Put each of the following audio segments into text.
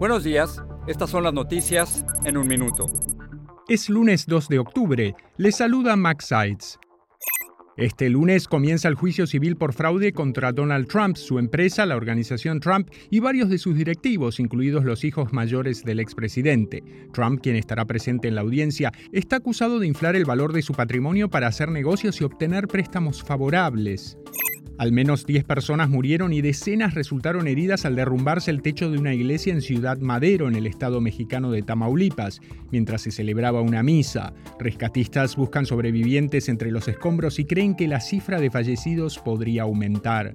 Buenos días, estas son las noticias en un minuto. Es lunes 2 de octubre. Le saluda Max Sides. Este lunes comienza el juicio civil por fraude contra Donald Trump, su empresa, la organización Trump y varios de sus directivos, incluidos los hijos mayores del expresidente. Trump, quien estará presente en la audiencia, está acusado de inflar el valor de su patrimonio para hacer negocios y obtener préstamos favorables. Al menos 10 personas murieron y decenas resultaron heridas al derrumbarse el techo de una iglesia en Ciudad Madero, en el estado mexicano de Tamaulipas, mientras se celebraba una misa. Rescatistas buscan sobrevivientes entre los escombros y creen que la cifra de fallecidos podría aumentar.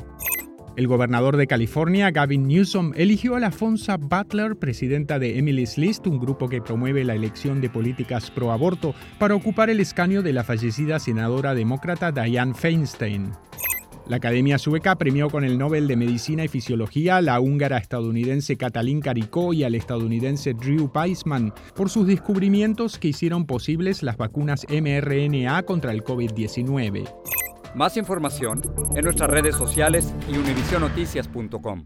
El gobernador de California, Gavin Newsom, eligió a la Fonsa Butler, presidenta de Emily's List, un grupo que promueve la elección de políticas pro aborto, para ocupar el escaño de la fallecida senadora demócrata Dianne Feinstein. La Academia Sueca premió con el Nobel de Medicina y Fisiología a la húngara estadounidense Katalin Karikó y al estadounidense Drew Weissman por sus descubrimientos que hicieron posibles las vacunas mRNA contra el COVID-19. Más información en nuestras redes sociales y univisionoticias.com.